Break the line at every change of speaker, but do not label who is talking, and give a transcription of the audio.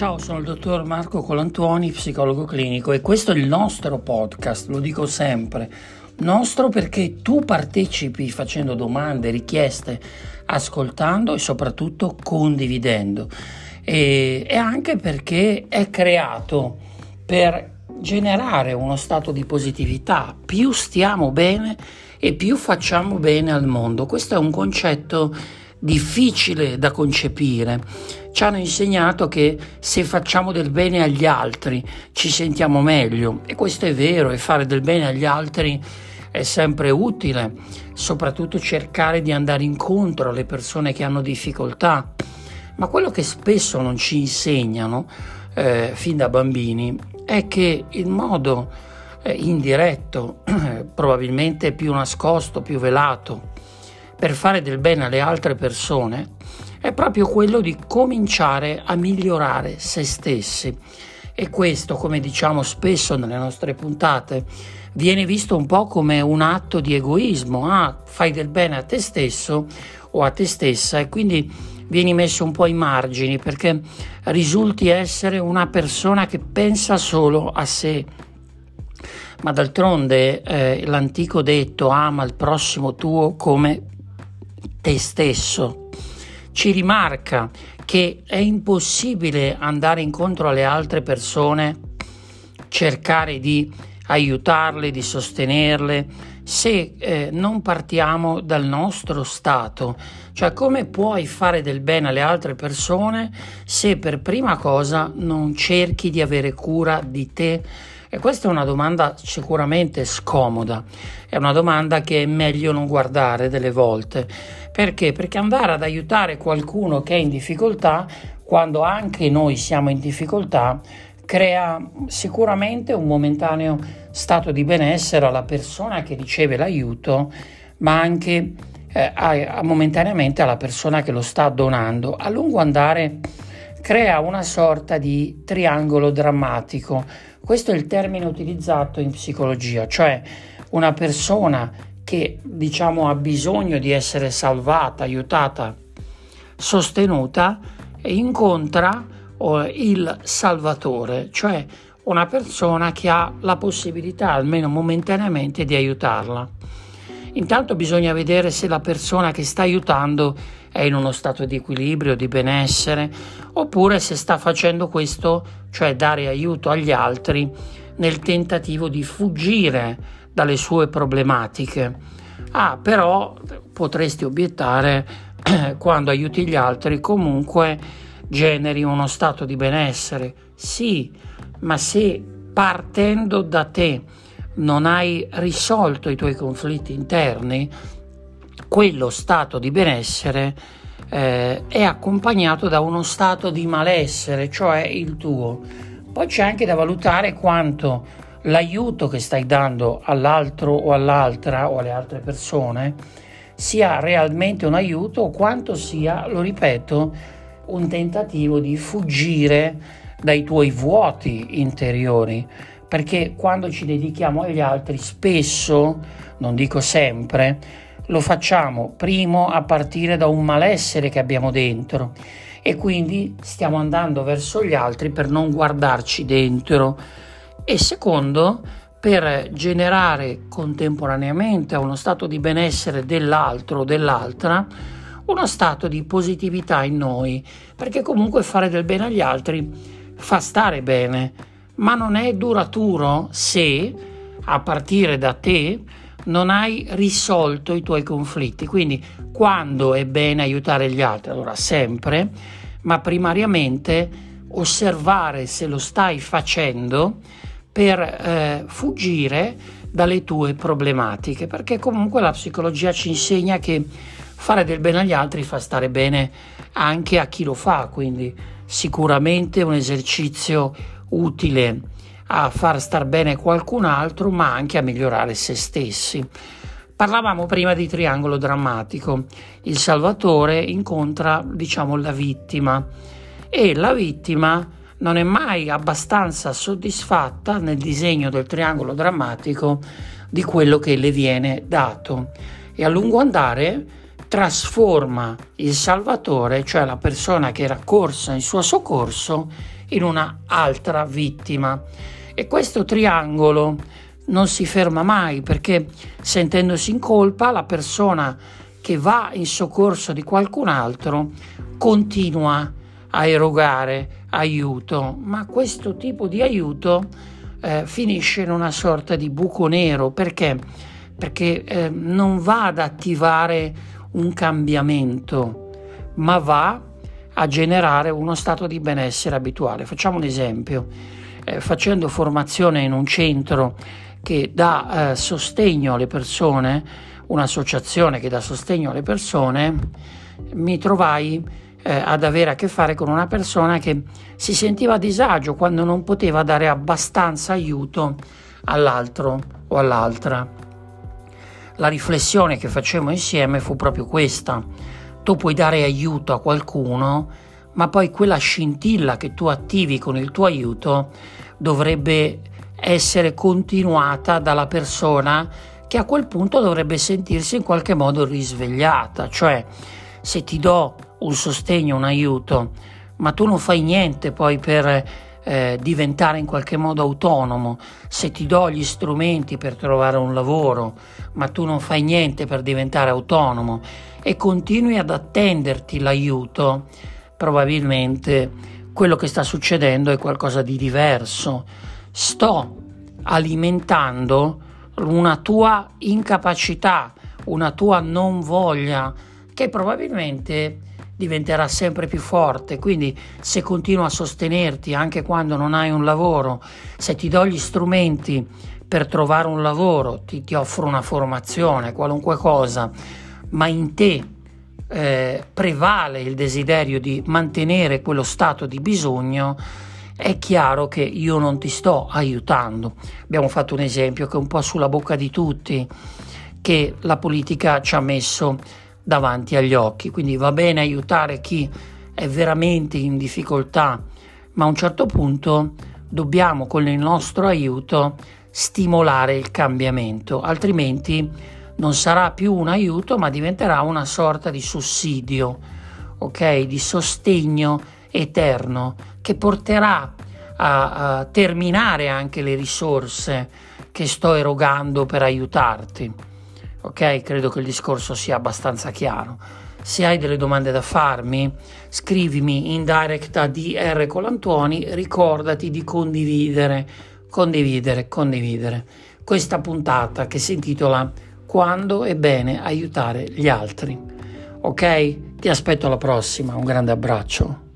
Ciao, sono il dottor Marco Colantuoni, psicologo clinico e questo è il nostro podcast, lo dico sempre, nostro perché tu partecipi facendo domande, richieste, ascoltando e soprattutto condividendo e, e anche perché è creato per generare uno stato di positività, più stiamo bene e più facciamo bene al mondo. Questo è un concetto difficile da concepire. Ci hanno insegnato che se facciamo del bene agli altri ci sentiamo meglio e questo è vero e fare del bene agli altri è sempre utile, soprattutto cercare di andare incontro alle persone che hanno difficoltà. Ma quello che spesso non ci insegnano eh, fin da bambini è che il modo eh, indiretto, probabilmente più nascosto, più velato, per fare del bene alle altre persone è proprio quello di cominciare a migliorare se stessi. E questo, come diciamo spesso nelle nostre puntate, viene visto un po' come un atto di egoismo. Ah, fai del bene a te stesso o a te stessa e quindi vieni messo un po' ai margini perché risulti essere una persona che pensa solo a sé. Ma d'altronde eh, l'antico detto ama il prossimo tuo come te stesso. Ci rimarca che è impossibile andare incontro alle altre persone, cercare di aiutarle, di sostenerle, se eh, non partiamo dal nostro stato. Cioè come puoi fare del bene alle altre persone se per prima cosa non cerchi di avere cura di te? E questa è una domanda sicuramente scomoda, è una domanda che è meglio non guardare delle volte. Perché? Perché andare ad aiutare qualcuno che è in difficoltà, quando anche noi siamo in difficoltà, crea sicuramente un momentaneo stato di benessere alla persona che riceve l'aiuto, ma anche eh, a, a momentaneamente alla persona che lo sta donando. A lungo andare crea una sorta di triangolo drammatico. Questo è il termine utilizzato in psicologia, cioè una persona che diciamo ha bisogno di essere salvata, aiutata, sostenuta, incontra il Salvatore, cioè una persona che ha la possibilità, almeno momentaneamente, di aiutarla. Intanto bisogna vedere se la persona che sta aiutando è in uno stato di equilibrio, di benessere, oppure se sta facendo questo, cioè dare aiuto agli altri, nel tentativo di fuggire dalle sue problematiche. Ah, però potresti obiettare, quando aiuti gli altri comunque generi uno stato di benessere. Sì, ma se partendo da te non hai risolto i tuoi conflitti interni, quello stato di benessere eh, è accompagnato da uno stato di malessere, cioè il tuo. Poi c'è anche da valutare quanto l'aiuto che stai dando all'altro o all'altra o alle altre persone sia realmente un aiuto o quanto sia, lo ripeto, un tentativo di fuggire dai tuoi vuoti interiori, perché quando ci dedichiamo agli altri spesso, non dico sempre, lo facciamo primo a partire da un malessere che abbiamo dentro. E quindi stiamo andando verso gli altri per non guardarci dentro. E secondo per generare contemporaneamente a uno stato di benessere dell'altro o dell'altra uno stato di positività in noi, perché comunque fare del bene agli altri fa stare bene, ma non è duraturo se a partire da te non hai risolto i tuoi conflitti. Quindi quando è bene aiutare gli altri? Allora sempre, ma primariamente osservare se lo stai facendo per eh, fuggire dalle tue problematiche, perché comunque la psicologia ci insegna che fare del bene agli altri fa stare bene anche a chi lo fa, quindi sicuramente un esercizio utile a far star bene qualcun altro, ma anche a migliorare se stessi. Parlavamo prima di triangolo drammatico. Il Salvatore incontra, diciamo, la vittima e la vittima non è mai abbastanza soddisfatta nel disegno del triangolo drammatico di quello che le viene dato e a lungo andare trasforma il salvatore, cioè la persona che era corsa in suo soccorso, in una altra vittima. E questo triangolo non si ferma mai perché sentendosi in colpa la persona che va in soccorso di qualcun altro continua a erogare aiuto, ma questo tipo di aiuto eh, finisce in una sorta di buco nero. Perché, perché eh, non va ad attivare un cambiamento, ma va a generare uno stato di benessere abituale. Facciamo un esempio, eh, facendo formazione in un centro che dà eh, sostegno alle persone, un'associazione che dà sostegno alle persone, mi trovai eh, ad avere a che fare con una persona che si sentiva a disagio quando non poteva dare abbastanza aiuto all'altro o all'altra. La riflessione che facemmo insieme fu proprio questa. Tu puoi dare aiuto a qualcuno, ma poi quella scintilla che tu attivi con il tuo aiuto dovrebbe essere continuata dalla persona che a quel punto dovrebbe sentirsi in qualche modo risvegliata, cioè se ti do un sostegno, un aiuto, ma tu non fai niente poi per eh, diventare in qualche modo autonomo, se ti do gli strumenti per trovare un lavoro, ma tu non fai niente per diventare autonomo e continui ad attenderti l'aiuto, probabilmente quello che sta succedendo è qualcosa di diverso. Sto alimentando una tua incapacità, una tua non voglia che probabilmente diventerà sempre più forte. Quindi se continuo a sostenerti anche quando non hai un lavoro, se ti do gli strumenti per trovare un lavoro, ti, ti offro una formazione, qualunque cosa, ma in te eh, prevale il desiderio di mantenere quello stato di bisogno, è chiaro che io non ti sto aiutando. Abbiamo fatto un esempio che è un po' sulla bocca di tutti, che la politica ci ha messo davanti agli occhi. Quindi va bene aiutare chi è veramente in difficoltà, ma a un certo punto dobbiamo con il nostro aiuto stimolare il cambiamento, altrimenti non sarà più un aiuto, ma diventerà una sorta di sussidio, ok? Di sostegno eterno che porterà a, a terminare anche le risorse che sto erogando per aiutarti. Ok, credo che il discorso sia abbastanza chiaro. Se hai delle domande da farmi, scrivimi in direct a DR Colantuoni, ricordati di condividere, condividere, condividere questa puntata che si intitola Quando è bene aiutare gli altri. Ok? Ti aspetto alla prossima, un grande abbraccio.